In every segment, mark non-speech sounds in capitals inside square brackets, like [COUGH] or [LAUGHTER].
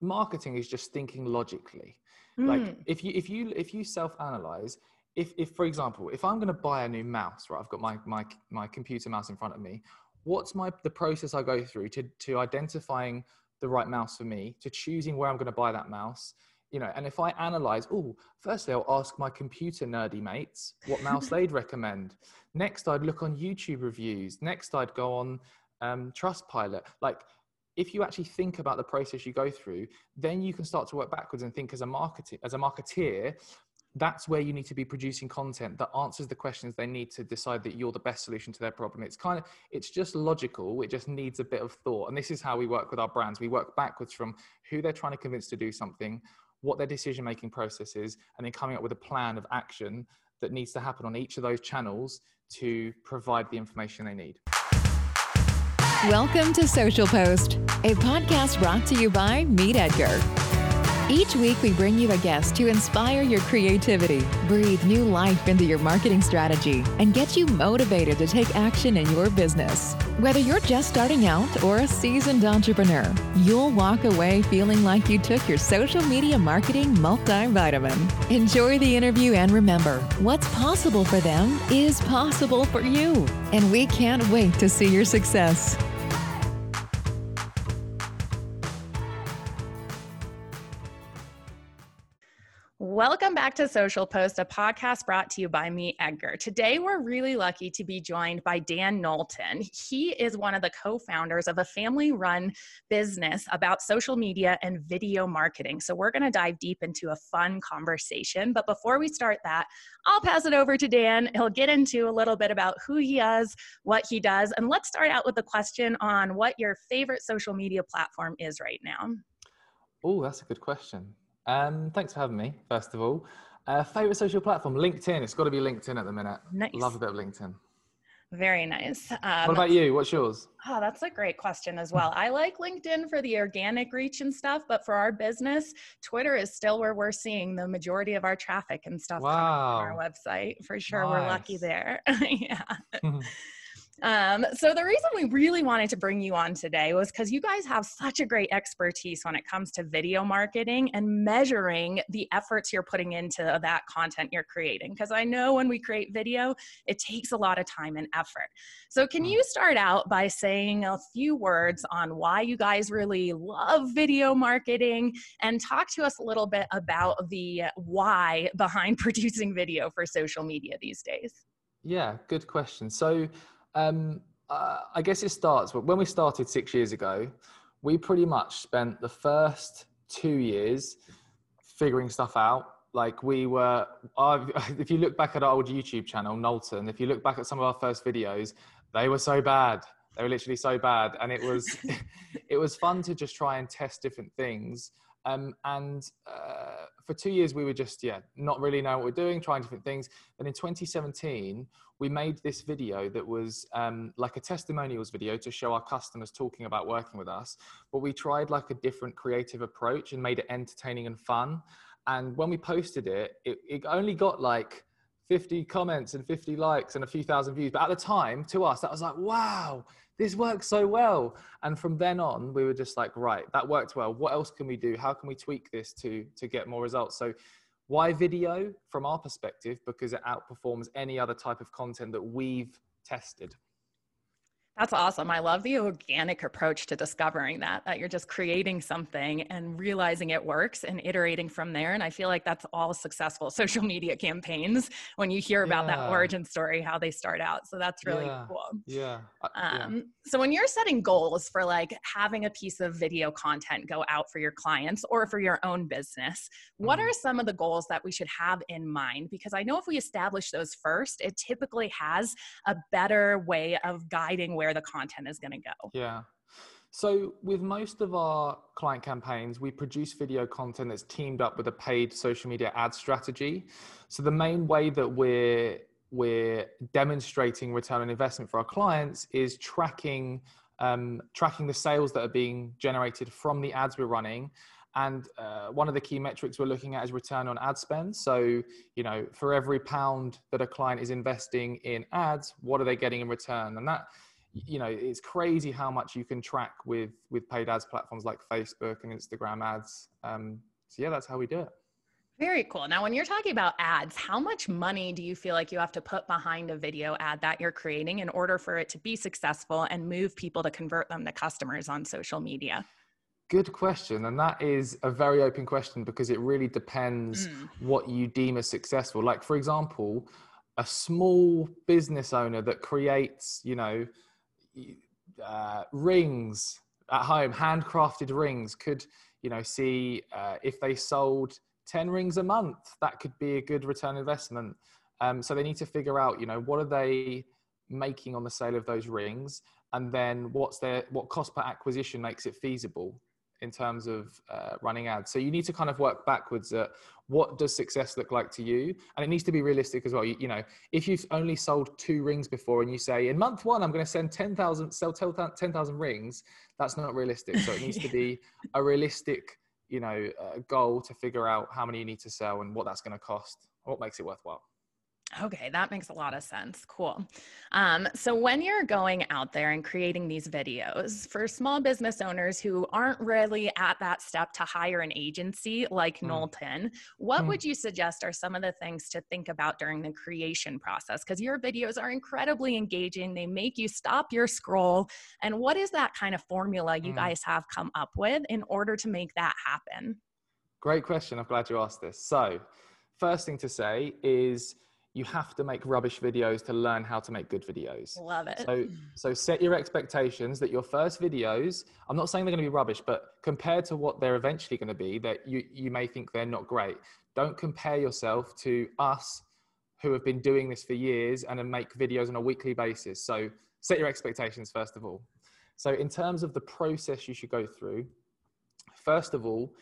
marketing is just thinking logically. Mm. Like if you if you if you self-analyze, if if for example, if I'm going to buy a new mouse, right? I've got my my my computer mouse in front of me. What's my the process I go through to to identifying the right mouse for me, to choosing where I'm going to buy that mouse, you know, and if I analyze, oh, firstly, I'll ask my computer nerdy mates what mouse [LAUGHS] they'd recommend. Next, I'd look on YouTube reviews. Next, I'd go on um, Trustpilot. Like, if you actually think about the process you go through, then you can start to work backwards and think as a marketer, as a marketeer, that's where you need to be producing content that answers the questions they need to decide that you're the best solution to their problem. It's kind of, it's just logical. It just needs a bit of thought. And this is how we work with our brands. We work backwards from who they're trying to convince to do something, what their decision making process is, and then coming up with a plan of action that needs to happen on each of those channels to provide the information they need. Welcome to Social Post, a podcast brought to you by Meet Edgar. Each week, we bring you a guest to inspire your creativity, breathe new life into your marketing strategy, and get you motivated to take action in your business. Whether you're just starting out or a seasoned entrepreneur, you'll walk away feeling like you took your social media marketing multivitamin. Enjoy the interview and remember what's possible for them is possible for you. And we can't wait to see your success. Welcome back to Social Post, a podcast brought to you by Meet Edgar. Today, we're really lucky to be joined by Dan Knowlton. He is one of the co founders of a family run business about social media and video marketing. So, we're going to dive deep into a fun conversation. But before we start that, I'll pass it over to Dan. He'll get into a little bit about who he is, what he does, and let's start out with a question on what your favorite social media platform is right now. Oh, that's a good question. Um, thanks for having me, first of all. Uh, favorite social platform? LinkedIn. It's got to be LinkedIn at the minute. Nice. Love a bit of LinkedIn. Very nice. Um, what about you? What's yours? Oh, that's a great question as well. I like LinkedIn for the organic reach and stuff, but for our business, Twitter is still where we're seeing the majority of our traffic and stuff wow. on our website. For sure, nice. we're lucky there. [LAUGHS] yeah. [LAUGHS] Um, so the reason we really wanted to bring you on today was because you guys have such a great expertise when it comes to video marketing and measuring the efforts you're putting into that content you're creating. Because I know when we create video, it takes a lot of time and effort. So can mm. you start out by saying a few words on why you guys really love video marketing and talk to us a little bit about the why behind [LAUGHS] producing video for social media these days? Yeah, good question. So um, uh, I guess it starts when we started six years ago. We pretty much spent the first two years figuring stuff out. Like we were, [LAUGHS] if you look back at our old YouTube channel, Knowlton, if you look back at some of our first videos, they were so bad. They were literally so bad, and it was, [LAUGHS] it was fun to just try and test different things. Um, and uh, for two years, we were just, yeah, not really knowing what we're doing, trying different things. Then in 2017, we made this video that was um, like a testimonials video to show our customers talking about working with us. But we tried like a different creative approach and made it entertaining and fun. And when we posted it, it, it only got like 50 comments and 50 likes and a few thousand views. But at the time, to us, that was like, wow, this works so well. And from then on, we were just like, right, that worked well. What else can we do? How can we tweak this to to get more results? So why video from our perspective? Because it outperforms any other type of content that we've tested. That's awesome. I love the organic approach to discovering that, that you're just creating something and realizing it works and iterating from there. And I feel like that's all successful [LAUGHS] social media campaigns when you hear about yeah. that origin story, how they start out. So that's really yeah. cool. Yeah. Uh, um, yeah. So when you're setting goals for like having a piece of video content go out for your clients or for your own business, what mm. are some of the goals that we should have in mind? Because I know if we establish those first, it typically has a better way of guiding where where the content is going to go. Yeah. So, with most of our client campaigns, we produce video content that's teamed up with a paid social media ad strategy. So, the main way that we're we're demonstrating return on investment for our clients is tracking um, tracking the sales that are being generated from the ads we're running. And uh, one of the key metrics we're looking at is return on ad spend. So, you know, for every pound that a client is investing in ads, what are they getting in return? And that you know it's crazy how much you can track with with paid ads platforms like facebook and instagram ads um, so yeah that's how we do it very cool. Now, when you're talking about ads, how much money do you feel like you have to put behind a video ad that you're creating in order for it to be successful and move people to convert them to customers on social media? Good question. And that is a very open question because it really depends mm. what you deem as successful. Like, for example, a small business owner that creates, you know, uh, rings at home, handcrafted rings, could, you know, see uh, if they sold 10 rings a month, that could be a good return investment. Um, so they need to figure out, you know, what are they making on the sale of those rings? And then what's their, what cost per acquisition makes it feasible? In terms of uh, running ads. So you need to kind of work backwards at what does success look like to you, and it needs to be realistic as well. You, you know, if you've only sold two rings before, and you say in month one I'm going to send ten thousand, sell ten thousand rings, that's not realistic. So it needs to be [LAUGHS] a realistic, you know, uh, goal to figure out how many you need to sell and what that's going to cost, what makes it worthwhile. Okay, that makes a lot of sense. Cool. Um, so, when you're going out there and creating these videos for small business owners who aren't really at that step to hire an agency like mm. Knowlton, what mm. would you suggest are some of the things to think about during the creation process? Because your videos are incredibly engaging, they make you stop your scroll. And what is that kind of formula you mm. guys have come up with in order to make that happen? Great question. I'm glad you asked this. So, first thing to say is, you have to make rubbish videos to learn how to make good videos. Love it. So, so set your expectations that your first videos, I'm not saying they're going to be rubbish, but compared to what they're eventually going to be, that you, you may think they're not great. Don't compare yourself to us who have been doing this for years and then make videos on a weekly basis. So set your expectations first of all. So in terms of the process you should go through, first of all,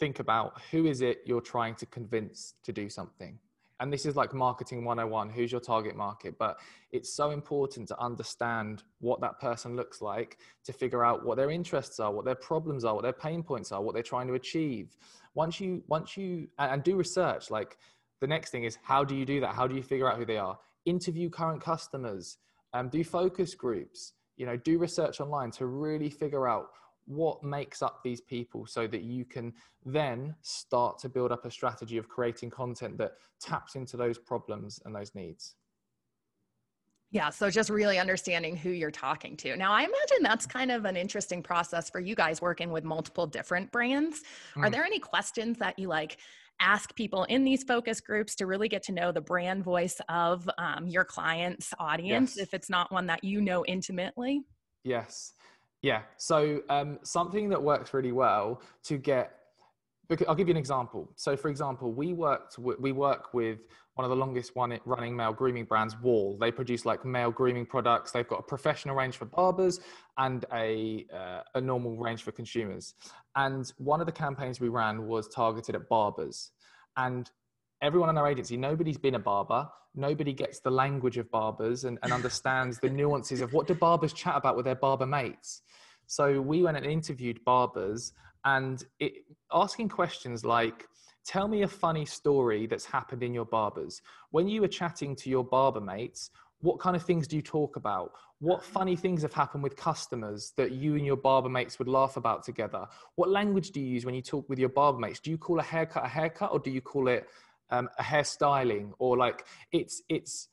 think about who is it you're trying to convince to do something and this is like marketing 101 who's your target market? But it's so important to understand what that person looks like to figure out what their interests are what their problems are what their pain points are what they're trying to achieve. Once you once you and, do research like the next thing is how do you do that? How do you figure out who they are? Interview current customers um, do focus groups you know do research online to really figure out what makes up these people so that you can then start to build up a strategy of creating content that taps into those problems and those needs. Yeah, so just really understanding who you're talking to. Now, I imagine that's kind of an interesting process for you guys working with multiple different brands. Mm. Are there any questions that you like ask people in these focus groups to really get to know the brand voice of um, your client's audience yes. if it's not one that you know intimately? Yes. Yeah. So um, something that works really well to get. I'll give you an example. So, for example, we worked we work with one of the longest one running male grooming brands, Wahl. They produce like male grooming products. They've got a professional range for barbers and a uh, a normal range for consumers. And one of the campaigns we ran was targeted at barbers. And everyone in our agency, nobody's been a barber. Nobody gets the language of barbers and, and understands the nuances of what do barbers chat about with their barber mates. So we went and interviewed barbers and it, asking questions like, tell me a funny story that's happened in your barbers. When you were chatting to your barber mates, what kind of things do you talk about? What funny things have happened with customers that you and your barber mates would laugh about together? What language do you use when you talk with your barber mates? Do you call a haircut a haircut or do you call it um, a hairstyling or like it's it's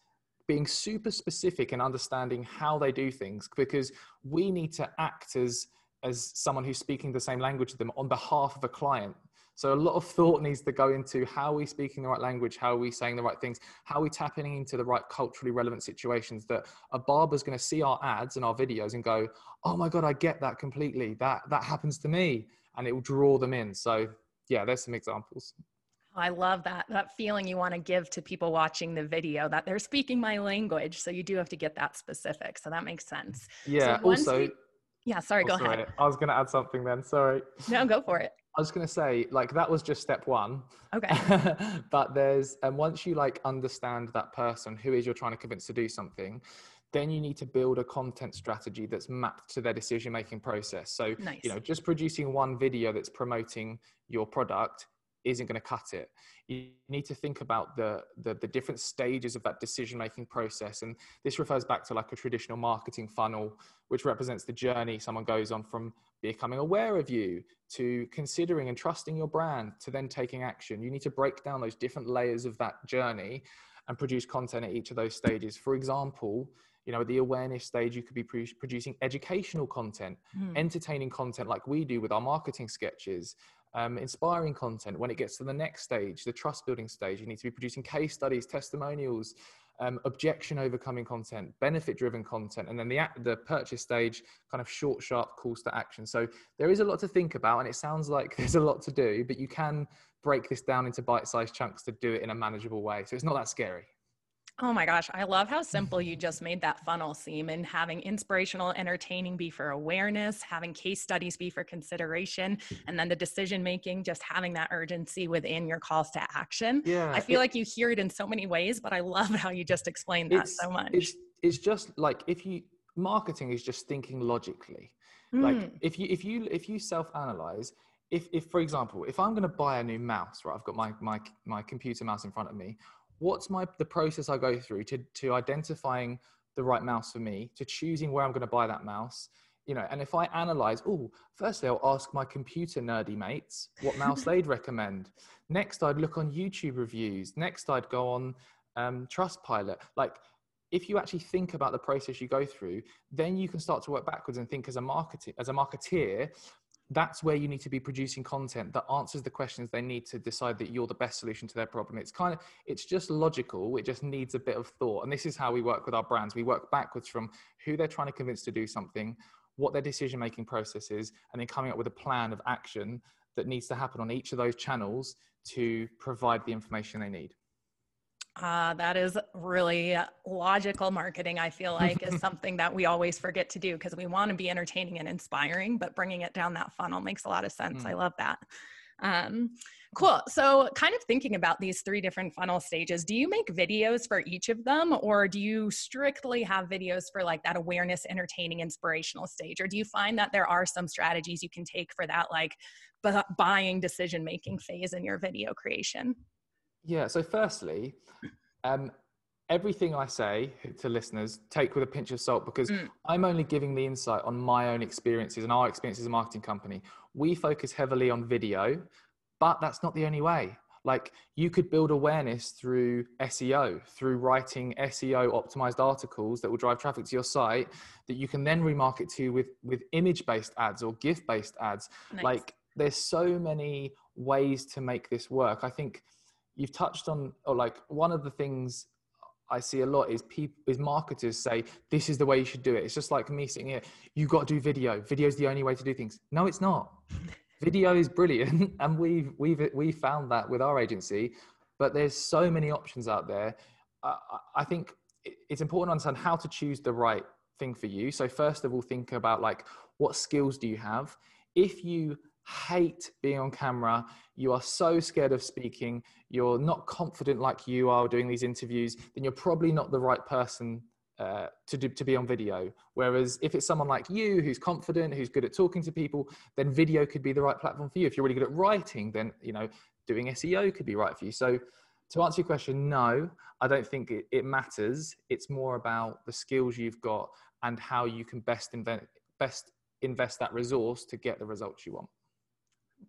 being super specific and understanding how they do things because we need to act as as someone who's speaking the same language to them on behalf of a client. So a lot of thought needs to go into how are we speaking the right language how are we saying the right things how are we tapping into the right culturally relevant situations that a barber's going to see our ads and our videos and go oh my god i get that completely. That that happens to me. And it will draw them in. So yeah there's some examples I love that that feeling you want to give to people watching the video that they're speaking my language. So you do have to get that specific. So that makes sense. Yeah. So also, we, yeah. Sorry. Oh, go sorry. ahead. I was going to add something then. Sorry. No, go for it. I was going to say, like, that was just step one. Okay. [LAUGHS] but there's, and once you like understand that person who is you're trying to convince to do something, then you need to build a content strategy that's mapped to their decision making process. So, nice. you know, just producing one video that's promoting your product isn't going to cut it. You need to think about the, the, the different stages of that decision making process and this refers back to like a traditional marketing funnel which represents the journey someone goes on from becoming aware of you to considering and trusting your brand to then taking action. You need to break down those different layers of that journey and produce content at each of those stages. For example you know at the awareness stage you could be producing educational content mm. entertaining content like we do with our marketing sketches um, inspiring content. When it gets to the next stage, the trust building stage, you need to be producing case studies, testimonials, um, objection overcoming content, benefit driven content, and then the the purchase stage, kind of short, sharp calls to action. So there is a lot to think about, and it sounds like [LAUGHS] there's a lot to do, but you can break this down into bite sized chunks to do it in a manageable way. So it's not that scary. Oh my gosh, I love how simple you just made that funnel seem and having inspirational entertaining be for awareness, having case studies be for consideration, and then the decision making, just having that urgency within your calls to action. Yeah. I feel it, like you hear it in so many ways, but I love how you just explained that so much. It's, it's just like if you marketing is just thinking logically. Mm. Like if you if you if you self-analyze, if if for example, if I'm gonna buy a new mouse, right? I've got my my my computer mouse in front of me what's my the process I go through to to identifying the right mouse for me, to choosing where I'm going to buy that mouse, you know, and if I analyze, oh, firstly, I'll ask my computer nerdy mates what mouse they'd [LAUGHS] recommend. Next, I'd look on YouTube reviews. Next, I'd go on um, Trustpilot. Like, if you actually think about the process you go through, then you can start to work backwards and think as a marketer, as a marketeer, that's where you need to be producing content that answers the questions they need to decide that you're the best solution to their problem. It's kind of it's just logical it just needs a bit of thought. And this is how we work with our brands. We work backwards from who they're trying to convince to do something what their decision making process is and then coming up with a plan of action that needs to happen on each of those channels to provide the information they need uh, that is really logical marketing, I feel [LAUGHS] like, is something that we always forget to do because we want to be entertaining and inspiring, but bringing it down that funnel makes a lot of sense. Mm. I love that. Um, cool. So, kind of thinking about these three different funnel stages, do you make videos for each of them, or do you strictly have videos for like that awareness, entertaining, inspirational stage? Or do you find that there are some strategies you can take for that, like buying decision making phase in your video creation? Yeah. So, firstly, um, everything I say to listeners, take with a pinch of salt because mm. I'm only giving the insight on my own experiences and our experiences as a marketing company. We focus heavily on video, but that's not the only way. Like you could build awareness through SEO, through writing SEO optimized articles that will drive traffic to your site that you can then remarket to with with image based ads or GIF based ads. Nice. Like there's so many ways to make this work. I think you've touched on or like one of the things I see a lot is people is marketers say this is the way you should do it. It's just like me sitting here. You got to do video. Video is the only way to do things. No, it's not. [LAUGHS] video is brilliant, [LAUGHS] and we've we've we found that with our agency. But there's so many options out there. Uh, I think it's important to understand how to choose the right thing for you. So first of all, think about like what skills do you have. If you hate being on camera, you are so scared of speaking, you're not confident like you are doing these interviews, then you're probably not the right person uh, to do, to be on video. Whereas if it's someone like you who's confident, who's good at talking to people, then video could be the right platform for you. If you're really good at writing, then you know doing SEO could be right for you. So to answer your question, no, I don't think it, it matters. It's more about the skills you've got and how you can best invent best invest that resource to get the results you want.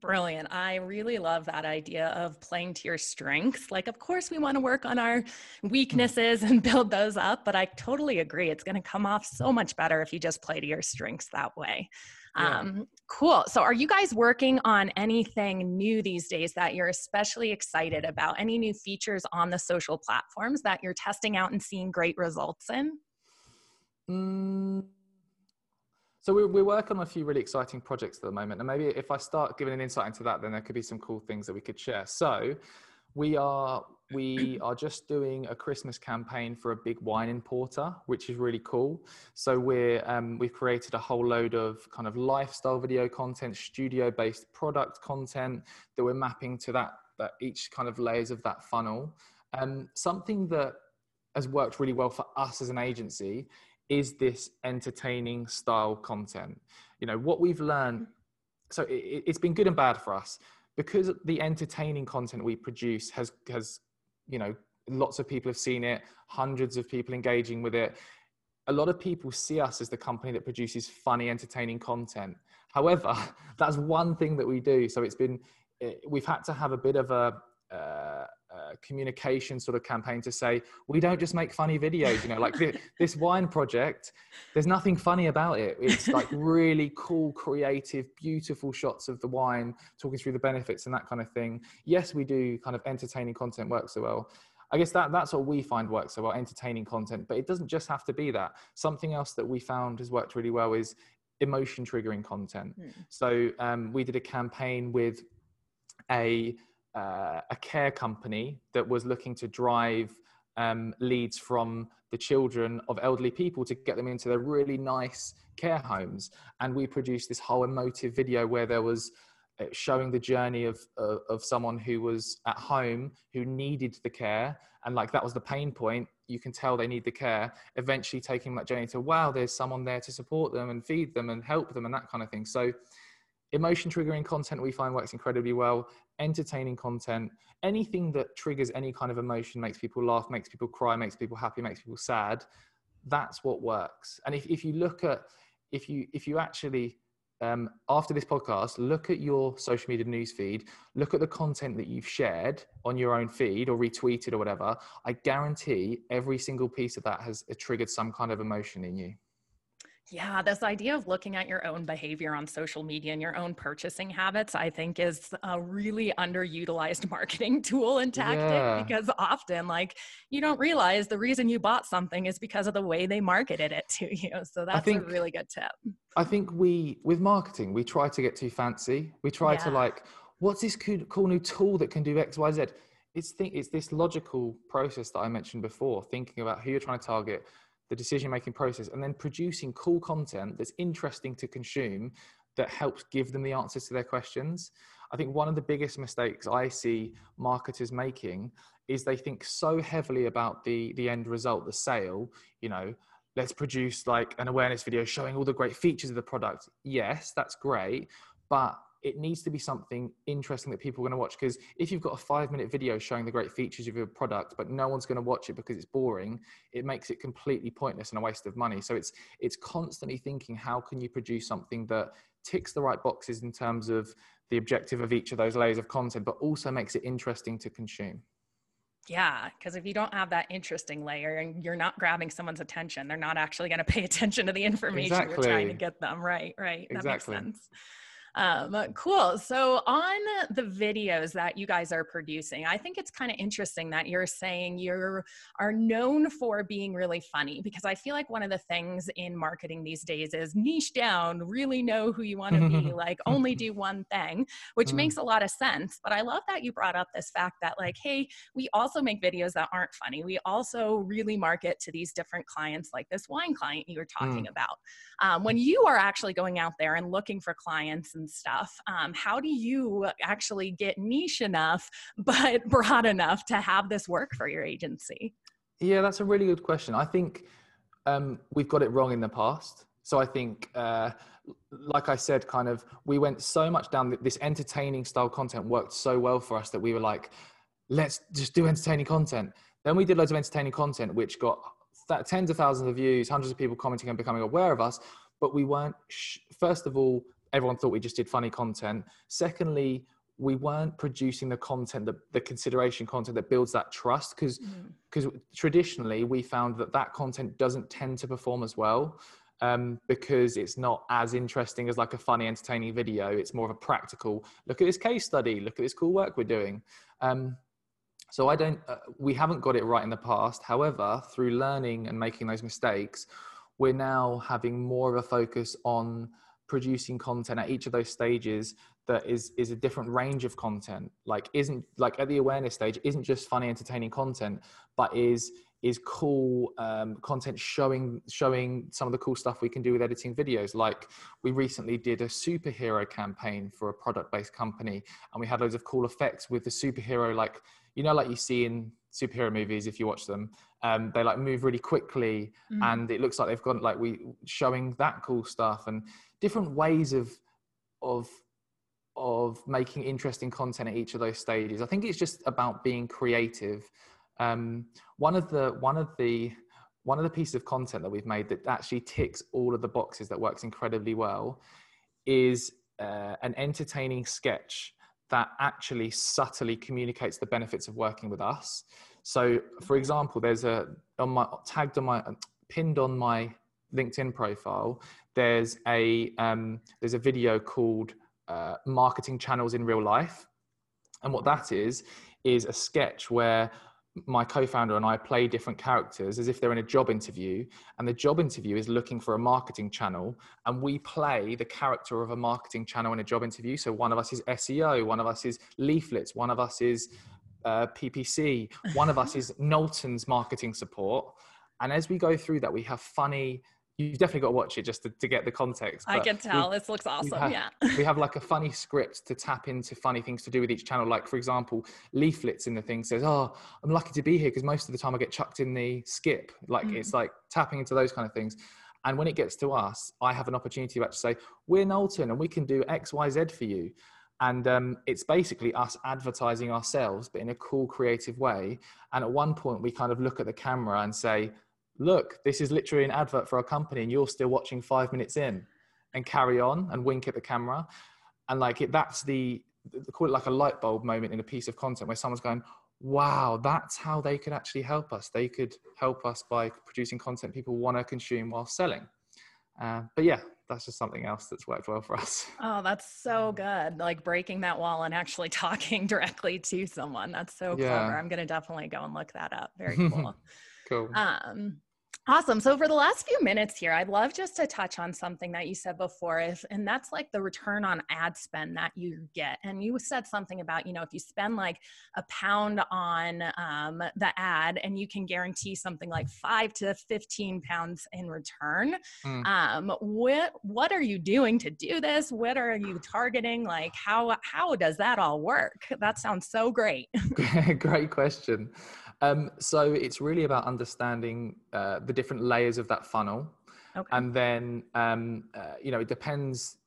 Brilliant. I really love that idea of playing to your strengths. Like, of course, we want to work on our weaknesses and [LAUGHS] build those up, but I totally agree. It's going to come off so much better if you just play to your strengths that way. Yeah. Um, cool. So, are you guys working on anything new these days that you're especially excited about? Any new features on the social platforms that you're testing out and seeing great results in? Mm so we're, we're working on a few really exciting projects at the moment. And maybe if I start giving an insight into that, then there could be some cool things that we could share. So we are we are just doing a Christmas campaign for a big wine importer, which is really cool. So we're um, we've created a whole load of kind of lifestyle video content, studio-based product content that we're mapping to that that each kind of layers of that funnel. Um, something that has worked really well for us as an agency is this entertaining style content? You know, what we've learned, so it, has been good and bad for us. because the entertaining content we produce has has you know lots of people have seen it hundreds of people engaging with it a lot of people see us as the company that produces funny entertaining content however [LAUGHS] that's one thing that we do so it's been eh, we've had to have a bit of a uh, uh, communication sort of campaign to say we don't just make funny videos you know like this, [LAUGHS] this wine project there's nothing funny about it it's like [LAUGHS] really cool creative beautiful shots of the wine talking through the benefits and that kind of thing yes we do kind of entertaining content work so well I guess that that's what we find works so well, entertaining content. But it doesn't just have to be that. Something else that we found has worked really well is emotion triggering content. Mm. So um, we did a campaign with a uh, a care company that was looking to drive um, leads from the children of elderly people to get them into their really nice care homes. And we produced this whole emotive video where there was uh, showing the journey of, of, of someone who was at home who needed the care. And like that was the pain point. You can tell they need the care. Eventually taking that journey to wow there's someone there to support them and feed them and help them and that kind of thing. So emotion triggering content we find works incredibly well entertaining content anything that triggers any kind of emotion makes people laugh makes people cry makes people happy makes people sad that's what works and if, if you look at if you if you actually um, after this podcast, look at your social media news feed, look at the content that you've shared on your own feed or retweeted or whatever. I guarantee every single piece of that has triggered some kind of emotion in you. Yeah, this idea of looking at your own behavior on social media and your own purchasing habits, I think, is a really underutilized [LAUGHS] marketing tool and tactic yeah. because often, like, you don't realize the reason you bought something is because of the way they marketed it to [LAUGHS] you. So that's think, a really good tip. I think we, with marketing, we try to get too fancy. We try yeah. to, like, what's this cool, cool new tool that can do X, Y, Z? It's, th- it's this logical process that I mentioned before, thinking about who you're trying to target the decision making process, and then producing cool content that's interesting to consume that helps give them the answers to their questions. I think one of the biggest mistakes I see marketers making is they think so heavily about the the end result, the sale, you know, let's produce like an awareness video showing all the great features of the product. Yes, that's great, but it needs to be something interesting that people are going to watch because if you've got a five minute video showing the great features of your product but no one's going to watch it because it's boring it makes it completely pointless and a waste of money so it's it's constantly thinking how can you produce something that ticks the right boxes in terms of the objective of each of those layers of content but also makes it interesting to consume yeah, because if you don't have that interesting layer and you're not grabbing someone's attention, they're not actually going to pay [LAUGHS] attention to the information exactly. you're trying to get them. Right, right. Exactly. That makes sense. Um, cool. So, on the videos that you guys are producing, I think it's kind of interesting that you're saying you are known for being really funny because I feel like one of the things in marketing these days is niche down, really know who you want to be, [LAUGHS] like only do one thing, which mm. makes a lot of sense. But I love that you brought up this fact that, like, hey, we also make videos that aren't funny. We also really market to these different clients, like this wine client you were talking mm. about. Um, when you are actually going out there and looking for clients and stuff. Um, how do you actually get niche enough, but [LAUGHS] broad enough to have this work for your agency? Yeah, that's a really good question. I think um, we've got it wrong in the past. So I think, uh, like I said, kind of, we went so much down that this entertaining style content worked so well for us that we were like, let's just do entertaining content. Then we did loads of entertaining content, which got tens of thousands of views, hundreds of people commenting and becoming aware of us. But we weren't, sh- first of all, everyone thought we just did funny content. Secondly, we weren't producing the content, the, the consideration content that builds that trust because because mm. traditionally we found that that content doesn't tend to perform as well um, because it's not as interesting as like a funny, entertaining video. It's more of a practical look at this case study, look at this cool work we're doing. Um, so I don't, uh, we haven't got it right in the past. However, through learning and making those mistakes, we're now having more of a focus on producing content at each of those stages that is is a different range of content like isn't like at the awareness stage isn't just funny entertaining content but is is cool um, content showing showing some of the cool stuff we can do with editing videos. Like we recently did a superhero campaign for a product based company and we had loads of cool effects with the superhero like you know like you see in superhero movies if you watch them um, they like move really quickly mm. and it looks like they've got like we showing that cool stuff and different ways of of of making interesting content at each of those stages. I think it's just about being creative. Um, one of the one of the one of the pieces of content that we've made that actually ticks all of the boxes that works incredibly well is uh, an entertaining sketch that actually subtly communicates the benefits of working with us. So, for example, there's a on my tagged on my pinned on my LinkedIn profile. There's a um, there's a video called uh, "Marketing Channels in Real Life," and what that is is a sketch where my co-founder and I play different characters as if they're in a job interview and the job interview is looking for a marketing channel and we play the character of a marketing channel in a job interview. So one of us is SEO one of us is leaflets one of us is uh, PPC one of us [LAUGHS] is Knowlton's marketing support. And as we go through that we have funny you've definitely got to watch it just to, to get the context. I can tell. This looks awesome. Have, yeah. we have like a funny script to tap into funny things to do with each channel. Like, for example, leaflets in the thing says, Oh, I'm lucky to be here because most of the time I get chucked in the skip. Like, mm. it's like tapping into those kind of things. And when it gets to us, I have an opportunity to actually say, We're Knowlton and we can do X, Y, Z for you. And um, it's basically us advertising ourselves, but in a cool, creative way. And at one point, we kind of look at the camera and say, look, this is literally an advert for our company and you're still watching five minutes in and carry on and wink at the camera. And like it, that's the, call it like a light bulb moment in a piece of content where someone's going, wow, that's how they could actually help us. They could help us by producing content people want to consume while selling. Uh, but yeah, that's just something else that's worked well for us. [LAUGHS] Oh, that's so good. Like breaking that wall and actually [LAUGHS] talking directly to someone. That's so yeah. clever. I'm going to definitely go and look that up. Very cool. [LAUGHS] cool. Um, Awesome. So for the last few minutes here, I'd love just to touch on something that you said before, if, and that's like the return on ad spend that you get. And you said something about, you know, if you spend like a pound on um, the ad and you can guarantee something like five to 15 pounds in return, mm. um, what, what are you doing to do this? What are you targeting? Like how, how does that all work? That sounds so great. [LAUGHS] [LAUGHS] great question. Um, so it's really about understanding uh, the different layers of that funnel. Okay. And then, um, uh, you know, it depends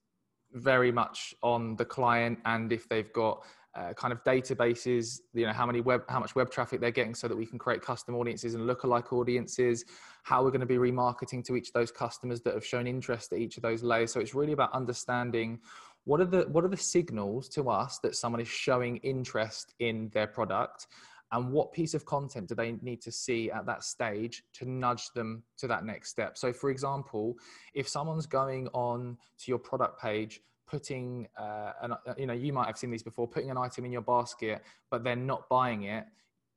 very much on the client and if they've got uh, kind of databases, you know, how many web, how much web traffic they're getting so that we can create custom audiences and lookalike audiences, how we're going to be remarketing to each of those customers that have shown interest at each of those layers. So it's really about understanding what are the, what are the signals to us that someone is showing interest in their product and what piece of content do they need to see at that stage to nudge them to that next step? So for example if someone's going on to your product page putting uh, an, uh, you know you might have seen these before putting an item in your basket but then not buying it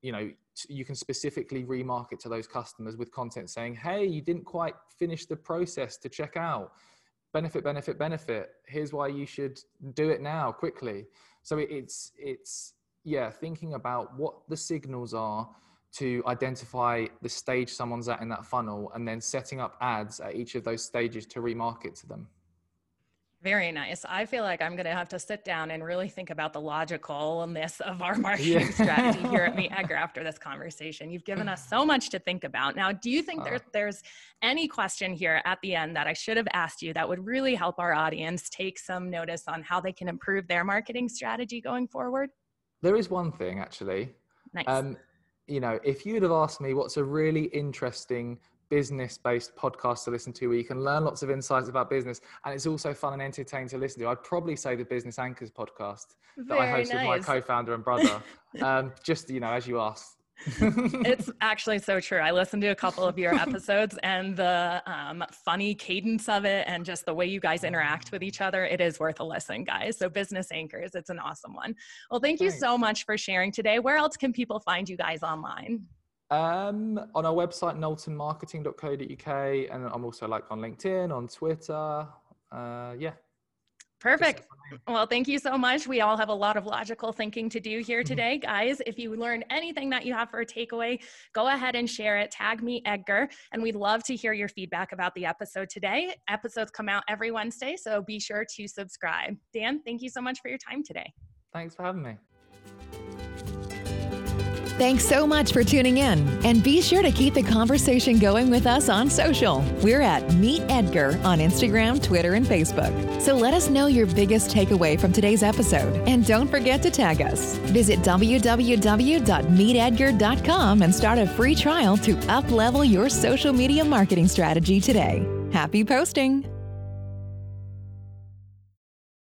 you know you can specifically remarket to those customers with content saying hey you didn't quite finish the process to check out. Benefit benefit benefit. Here's why you should do it now quickly. So it's it's yeah, thinking about what the signals are to identify the stage someone's at in that funnel and then setting up ads at each of those stages to remarket to them. Very nice. I feel like I'm going to have to sit down and really think about the logicalness [LAUGHS] of our marketing yeah. [LAUGHS] strategy here at Meet Edgar after this conversation. You've given us so much to think about. Now, do you think uh, there, there's any question here at the end that I should have asked you that would really help our audience take some notice on how they can improve their marketing strategy going forward? There is one thing actually. Nice. Um, you know, if you'd have asked me what's a really interesting business-based podcast to listen to where you can learn lots of insights about business and it's also fun and entertaining to listen to, I'd probably say the Business Anchors podcast Very that I host nice. with my co-founder and brother. [LAUGHS] um, just you know, as you asked, it's actually so true. I listened to a couple of your episodes and the um, funny cadence of it and just the way you guys interact with each other. It is worth a listen, guys. So, Business Anchors, it's an awesome one. Well, thank you Thanks. so much for sharing today. Where else can people find you guys online? Um, on our website, knowltonmarketing.co.uk, and I'm also like on LinkedIn, on Twitter. Uh, yeah, Perfect. Well, thank you so much. We all have a lot of logical thinking to do here mm-hmm. today, guys. If you learned anything that you have for a takeaway, go ahead and share it. Tag Meet Edgar, and we'd love to hear your feedback about the episode today. Episodes come out every Wednesday, so be sure to subscribe. Dan, thank you so much for your time today. Thanks for having me. Thanks so much for tuning in. And be sure to keep the conversation going with us on social. We're at Meet Edgar on Instagram, Twitter, and Facebook. So let us know your biggest takeaway from today's episode. And don't forget to tag us. Visit www.meetedgar.com and start a free trial to up level your social media marketing strategy today. Happy posting!